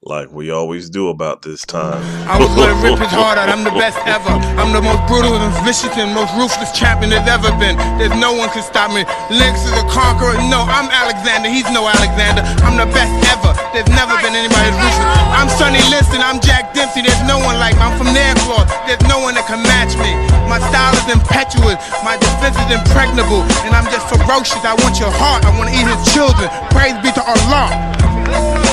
Like we always do about this time. I was gonna rip his heart out. I'm the best ever. I'm the most brutal and vicious and most ruthless champion there's ever been. There's no one can stop me. Lennox is a conqueror. No, I'm Alexander. He's no Alexander. I'm the best ever. There's never been anybody as ruthless. I'm Sonny Liston. I'm Jack Dempsey. There's no one like me. I'm from Nairclaw. There's no one that can match me. My style is impetuous. My defense is impregnable. And I'm just ferocious. I want your heart. I want to eat his children. Praise be to Allah.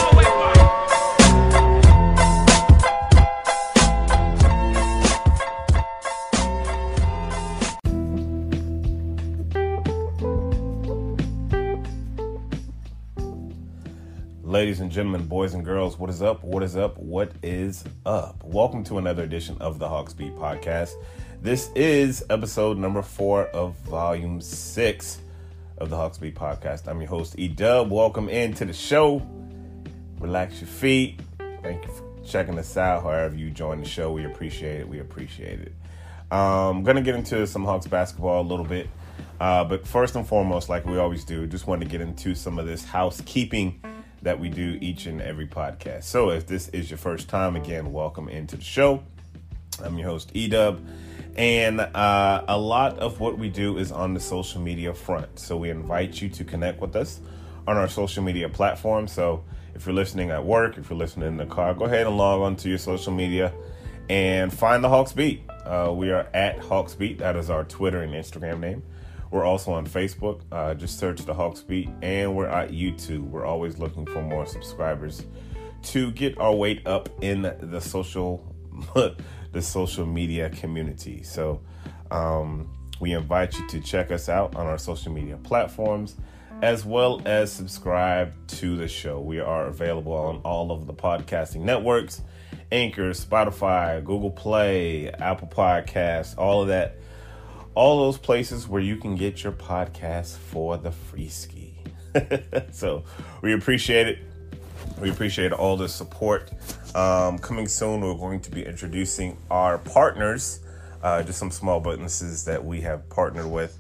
Ladies and gentlemen, boys and girls, what is up? What is up? What is up? Welcome to another edition of the Hawks Beat Podcast. This is episode number four of volume six of the Hawks Beat Podcast. I'm your host, E Dub. Welcome into the show. Relax your feet. Thank you for checking us out. However, you join the show, we appreciate it. We appreciate it. I'm um, gonna get into some Hawks basketball a little bit. Uh, but first and foremost, like we always do, just wanted to get into some of this housekeeping that we do each and every podcast. So if this is your first time, again, welcome into the show. I'm your host, Edub. And uh, a lot of what we do is on the social media front. So we invite you to connect with us on our social media platform. So if you're listening at work, if you're listening in the car, go ahead and log on to your social media and find the Hawks Beat. Uh, we are at Hawks Beat. That is our Twitter and Instagram name. We're also on Facebook. Uh, just search the Hawks Beat, and we're at YouTube. We're always looking for more subscribers to get our weight up in the social, the social media community. So, um, we invite you to check us out on our social media platforms, as well as subscribe to the show. We are available on all of the podcasting networks. Anchor, Spotify, Google Play, Apple Podcasts, all of that all those places where you can get your podcast for the free ski. so we appreciate it. We appreciate all the support. Um, coming soon, we're going to be introducing our partners, uh, just some small businesses that we have partnered with,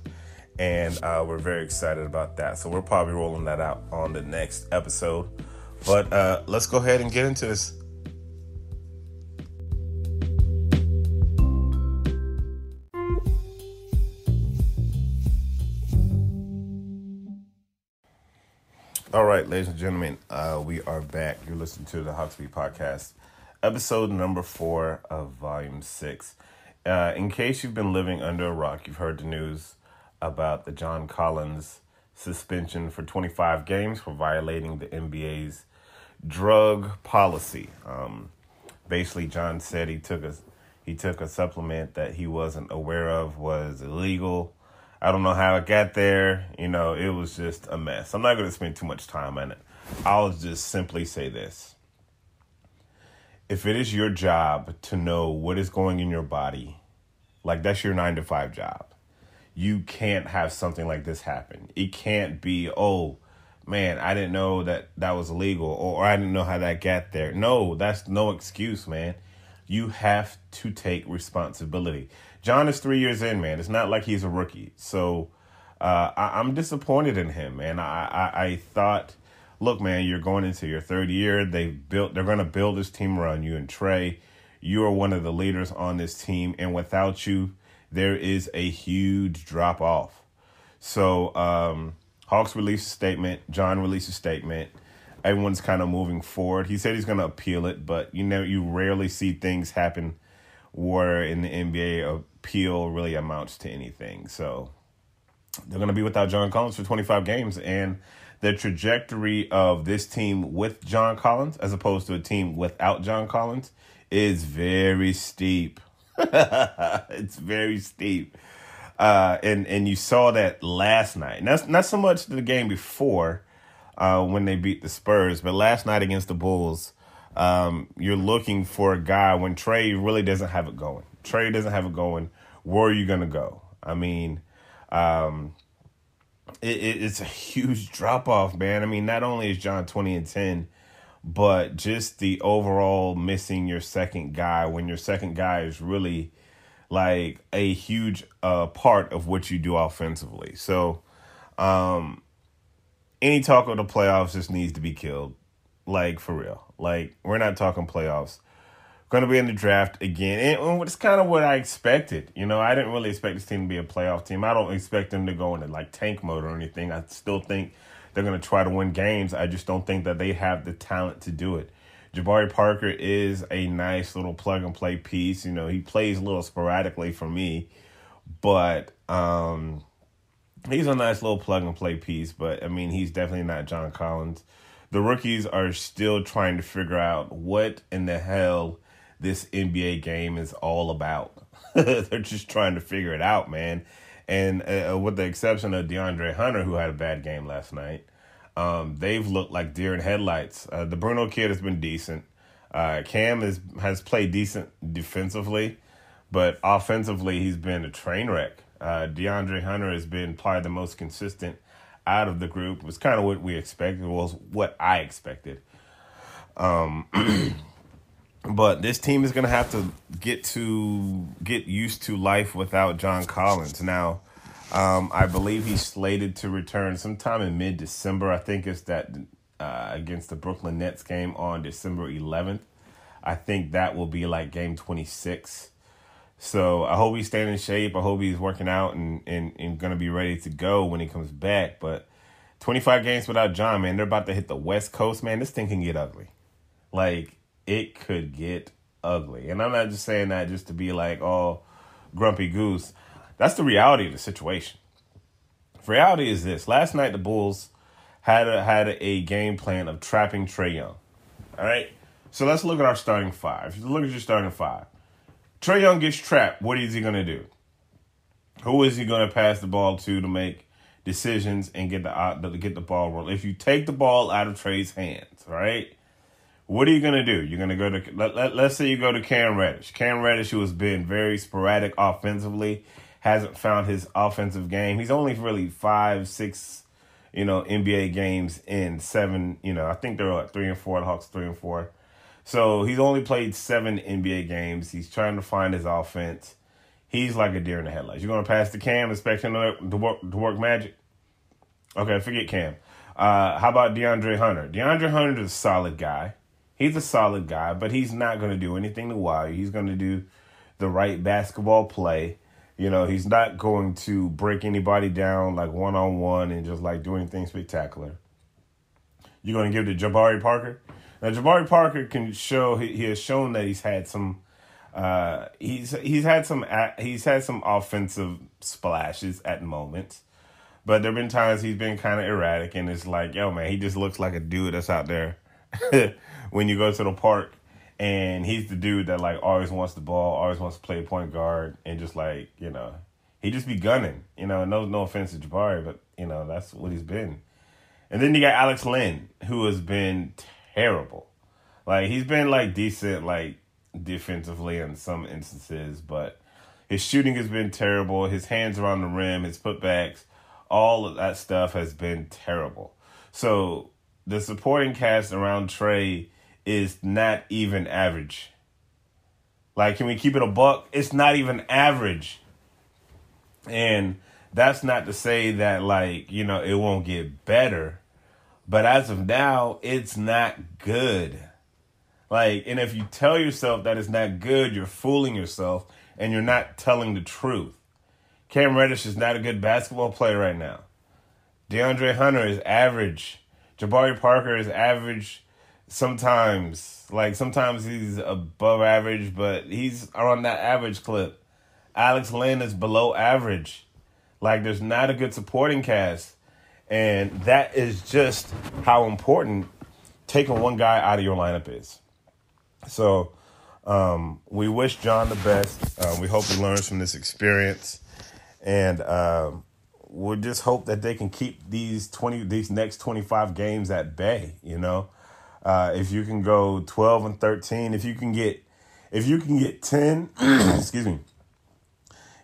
and uh, we're very excited about that. So we're probably rolling that out on the next episode. But uh, let's go ahead and get into this. All right, ladies and gentlemen, uh, we are back. You're listening to the Hawks Beat Podcast, episode number four of volume six. Uh, in case you've been living under a rock, you've heard the news about the John Collins suspension for 25 games for violating the NBA's drug policy. Um, basically, John said he took a he took a supplement that he wasn't aware of was illegal. I don't know how it got there. You know, it was just a mess. I'm not going to spend too much time on it. I'll just simply say this. If it is your job to know what is going in your body, like that's your nine to five job, you can't have something like this happen. It can't be, oh, man, I didn't know that that was illegal or, or I didn't know how that got there. No, that's no excuse, man you have to take responsibility. John is three years in, man. It's not like he's a rookie. So uh, I, am disappointed in him, man. I, I, I thought, look, man, you're going into your third year. They built, they're going to build this team around you and Trae. You are one of the leaders on this team, and without you, there is a huge drop off. So um, Hawks released a statement. John released a statement everyone's kind of moving forward. He said he's going to appeal it, but you know, you rarely see things happen where in the NBA appeal really amounts to anything. So they're going to be without John Collins for 25 games, and the trajectory of this team with John Collins, as opposed to a team without John Collins, is very steep. it's very steep. Uh, and and you saw that last night. Not not so much the game before, uh, when they beat the Spurs. But last night against the Bulls, um, you're looking for a guy when Trae really doesn't have it going. Trae doesn't have it going. Where are you going to go? I mean, um, it, it, it's a huge drop off, man. I mean, not only is John 20 and 10, but just the overall missing your second guy when your second guy is really like a huge uh, part of what you do offensively. So, um, any talk of the playoffs just needs to be killed. Like for real. Like we're not talking playoffs. Going to be in the draft again, and it's kind of what I expected. You know, I didn't really expect this team to be a playoff team. I don't expect them to go into like tank mode or anything. I still think they're going to try to win games. I just don't think that they have the talent to do it. Jabari Parker is a nice little plug and play piece. You know, he plays a little sporadically for me, but um, he's a nice little plug and play piece, but I mean, he's definitely not John Collins. The rookies are still trying to figure out what in the hell this NBA game is all about. They're just trying to figure it out, man. And uh, with the exception of DeAndre Hunter, who had a bad game last night, um, they've looked like deer in headlights. Uh, the Bruno kid has been decent. Uh, Cam is, has played decent defensively, but offensively, he's been a train wreck. Uh, DeAndre Hunter has been probably the most consistent out of the group. Was kind of what we expected. Was what I expected. Um, but this team is going to have to get to get used to life without John Collins. Now, um, I believe he's slated to return sometime in mid December. I think it's that uh, against the Brooklyn Nets game on December 11th. I think that will be like game 26. So I hope he's staying in shape. I hope he's working out and, and, and going to be ready to go when he comes back. But 25 games without John, man, they're about to hit the West Coast, man. This thing can get ugly. Like, it could get ugly. And I'm not just saying that just to be like, oh, grumpy goose. That's the reality of the situation. The reality is this. Last night, the Bulls had a, had a game plan of trapping Trae Young. All right? So let's look at our starting five. Look at your starting five. Trae Young gets trapped. What is he going to do? Who is he going to pass the ball to to make decisions and get the uh, to get the ball rolling? If you take the ball out of Trae's hands, right? What are you going to do? You're going to go to let, let, let's say you go to Cam Reddish. Cam Reddish, who has been very sporadic offensively, hasn't found his offensive game. He's only really five, six, you know, NBA games in seven. You know, I think they're at three and four. The Hawks three and four. So he's only played seven NBA games. He's trying to find his offense. He's like a deer in the headlights. You're going to pass the Cam, him to, work, to work magic? Okay, forget Cam. Uh, how about DeAndre Hunter? DeAndre Hunter is a solid guy. He's a solid guy, but he's not going to do anything to wow you. He's going to do the right basketball play. You know, he's not going to break anybody down like one on one and just like do anything spectacular. You're going to give to Jabari Parker? Now Jabari Parker can show he, he has shown that he's had some uh, he's he's had some he's had some offensive splashes at moments, but there've been times he's been kind of erratic, and it's like, yo man, he just looks like a dude that's out there when you go to the park and he's the dude that like always wants the ball, always wants to play point guard, and just like you know, he just be gunning. You know, no no offense to Jabari, but you know that's what he's been. And then you got Alex Len, who has been terrible. Like he's been like decent, like defensively in some instances, but his shooting has been terrible. His hands around the rim, his putbacks, all of that stuff has been terrible. So the supporting cast around Trae is not even average. Like, can we keep it a buck? It's not even average. And that's not to say that, like, you know, it won't get better. But as of now, it's not good. Like, and if you tell yourself that it's not good, you're fooling yourself and you're not telling the truth. Cam Reddish is not a good basketball player right now. DeAndre Hunter is average. Jabari Parker is average sometimes. Like sometimes he's above average, but he's on that average clip. Alex Len is below average. Like there's not a good supporting cast. And that is just how important taking one guy out of your lineup is. So um, we wish John the best. Uh, we hope he learns from this experience, and um, we'll just hope that they can keep these twenty these next twenty five games at bay. You know, uh, if you can go twelve and thirteen, if you can get if you can get ten, excuse me,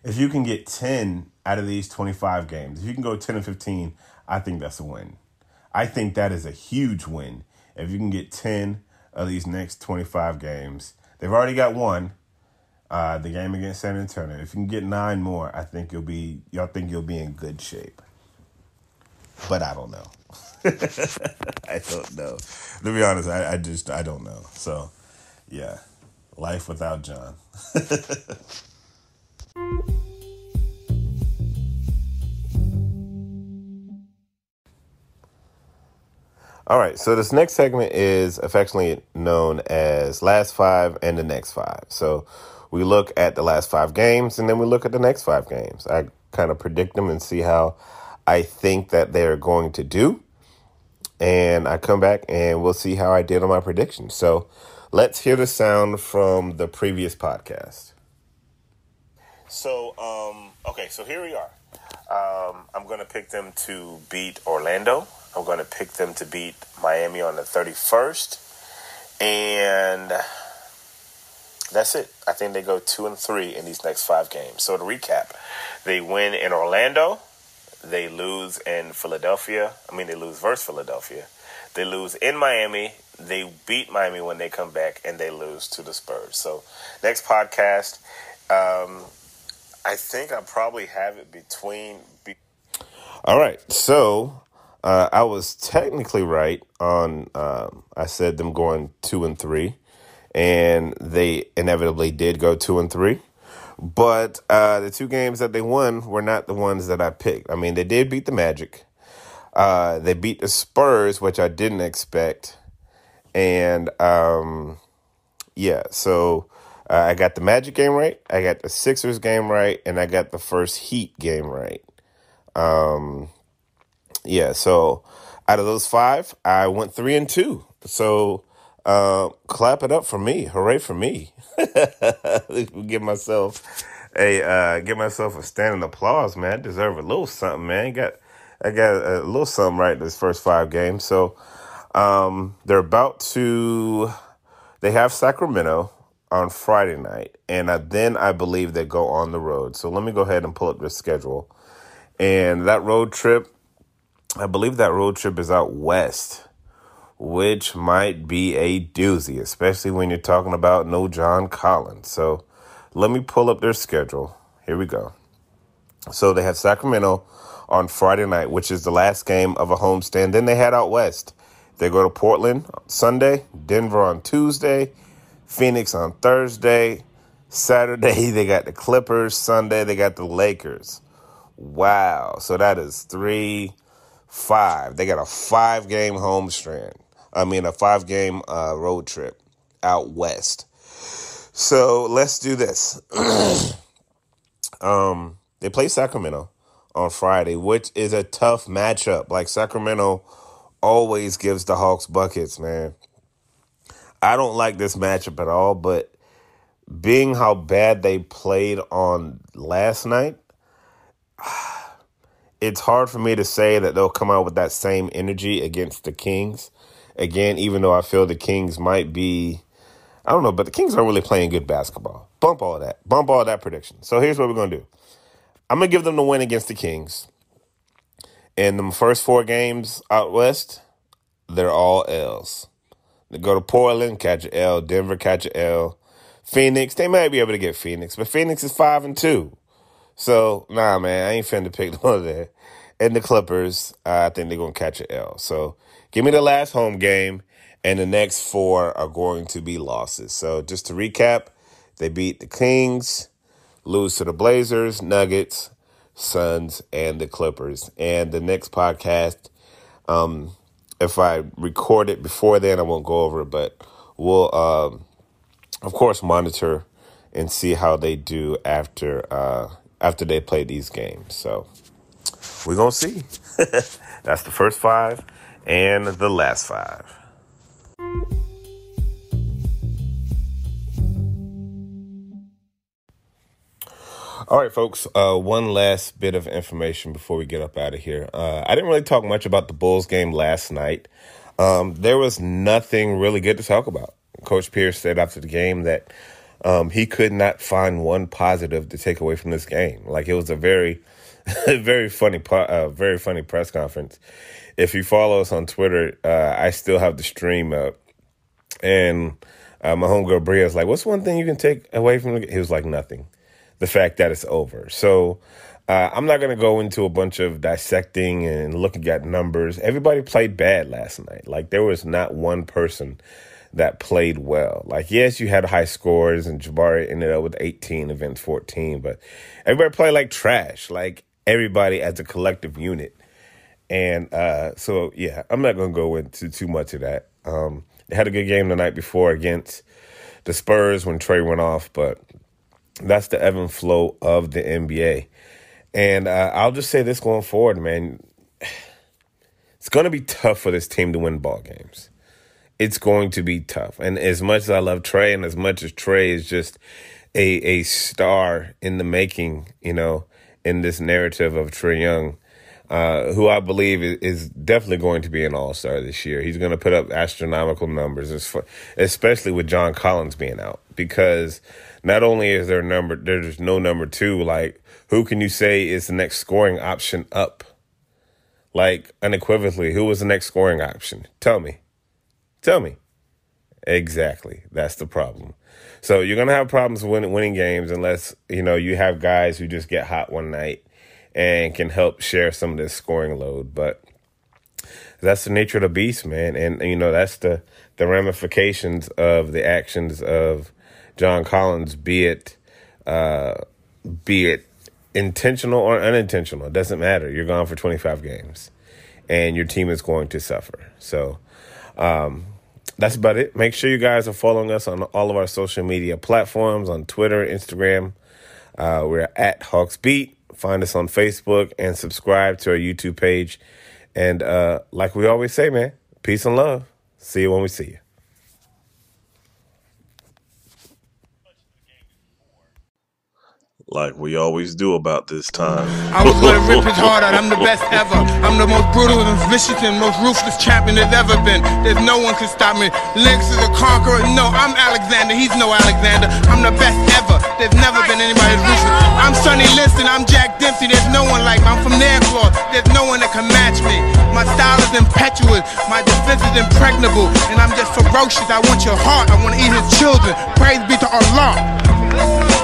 if you can get ten out of these twenty five games, if you can go ten and fifteen, I think that's a win. I think that is a huge win if you can get ten of these next twenty five games. They've already got one. Uh, the game against San Antonio. If you can get nine more, I think you'll be y'all think you'll be in good shape. But I don't know. I don't know. To be honest, I, I just I don't know. So yeah. Life without John. All right, so this next segment is affectionately known as Last Five and the Next Five. So we look at the last five games and then we look at the next five games. I kind of predict them and see how I think that they're going to do. And I come back and we'll see how I did on my predictions. So let's hear the sound from the previous podcast. So, um, okay, so here we are. Um, I'm going to pick them to beat Orlando. I'm going to pick them to beat Miami on the 31st. And that's it. I think they go two and three in these next five games. So to recap, they win in Orlando, they lose in Philadelphia. I mean, they lose versus Philadelphia. They lose in Miami. They beat Miami when they come back, and they lose to the Spurs. So next podcast, um, I think I probably have it between. Be- All right, so uh, I was technically right on. Um, I said them going two and three, and they inevitably did go two and three. But uh, the two games that they won were not the ones that I picked. I mean, they did beat the Magic. Uh, they beat the Spurs, which I didn't expect, and um, yeah. So uh, I got the Magic game right. I got the Sixers game right, and I got the first Heat game right. Um, yeah, so out of those five, I went three and two. So uh, clap it up for me. Hooray for me. give myself a uh, give myself a standing applause, man. I deserve a little something, man. Got I got a little something right this first five games. So um, they're about to they have Sacramento on Friday night, and I, then I believe they go on the road. So let me go ahead and pull up their schedule. And that road trip I believe that road trip is out west, which might be a doozy, especially when you're talking about no John Collins. So let me pull up their schedule. Here we go. So they have Sacramento on Friday night, which is the last game of a homestand. Then they head out west. They go to Portland Sunday, Denver on Tuesday, Phoenix on Thursday. Saturday, they got the Clippers. Sunday, they got the Lakers. Wow. So that is three, five. They got a five game home strand. I mean, a five game uh, road trip out west. So let's do this. um, they play Sacramento on Friday, which is a tough matchup. Like Sacramento always gives the Hawks buckets, man. I don't like this matchup at all, but being how bad they played on last night, it's hard for me to say that they'll come out with that same energy against the Kings. Again, even though I feel the Kings might be, I don't know, but the Kings aren't really playing good basketball. Bump all that. Bump all that prediction. So here's what we're going to do I'm going to give them the win against the Kings. In the first four games out west, they're all L's. They go to Portland, catch an L. Denver, catch an L. Phoenix, they might be able to get Phoenix, but Phoenix is five and two. So nah, man, I ain't finna pick one of that. And the Clippers, I think they're gonna catch an L. So give me the last home game, and the next four are going to be losses. So just to recap, they beat the Kings, lose to the Blazers, Nuggets, Suns, and the Clippers. And the next podcast, um, if I record it before then, I won't go over it, but we'll, um, of course, monitor and see how they do after uh, after they play these games. So we're gonna see. That's the first five and the last five. All right, folks. Uh, one last bit of information before we get up out of here. Uh, I didn't really talk much about the Bulls game last night. Um, there was nothing really good to talk about. Coach Pierce said after the game that um, he could not find one positive to take away from this game. Like it was a very, very funny, uh, very funny press conference. If you follow us on Twitter, uh, I still have the stream up, and uh, my homegirl Bria was like, "What's one thing you can take away from it?" He was like, "Nothing." the fact that it's over. So uh, I'm not to go into a bunch of dissecting and looking at numbers. Everybody played bad last night. Like there was not one person that played well. Like yes, you had high scores and Jabari ended up with 18 events, 14, but everybody played like trash. Like everybody as a collective unit. And uh, so yeah, I'm not going to go into too much of that. Um, they had a good game the night before against the Spurs when Trae went off, but that's the ebb and flow of the NBA. And uh, I'll just say this going forward, man. It's going to be tough for this team to win ball games. It's going to be tough. And as much as I love Trae and as much as Trae is just a a star in the making, you know, in this narrative of Trae Young, uh, who I believe is definitely going to be an All Star this year. He's going to put up astronomical numbers, especially with John Collins being out, because not only is there number there's no number two, like who can you say is the next scoring option up? Like unequivocally, who was the next scoring option? Tell me. Tell me. Exactly. That's the problem. So you're gonna have problems winning games unless you know you have guys who just get hot one night and can help share some of this scoring load. But that's the nature of the beast, man. And you know that's the the ramifications of the actions of John Collins, be it uh, be it intentional or unintentional, it doesn't matter. You're gone for 25 games, and your team is going to suffer. So. Um, that's about it. Make sure you guys are following us on all of our social media platforms on Twitter, Instagram. Uh, we're at Hawks Beat. Find us on Facebook and subscribe to our YouTube page. And uh, like we always say, man, peace and love. See you when we see you. Like we always do about this time. I was gonna rip his heart out. I'm the best ever. I'm the most brutal and vicious and most ruthless champion there's ever been. There's no one can stop me. Lennox is a conqueror. No, I'm Alexander. He's no Alexander. I'm the best ever. There's never been anybody as ruthless. I'm Sonny Liston. I'm Jack Dempsey. There's no one like me. I'm from Nairclaw. There's no one that can match me. My style is impetuous. My defense is impregnable. And I'm just ferocious. I want your heart. I want to eat his children. Praise be to Allah.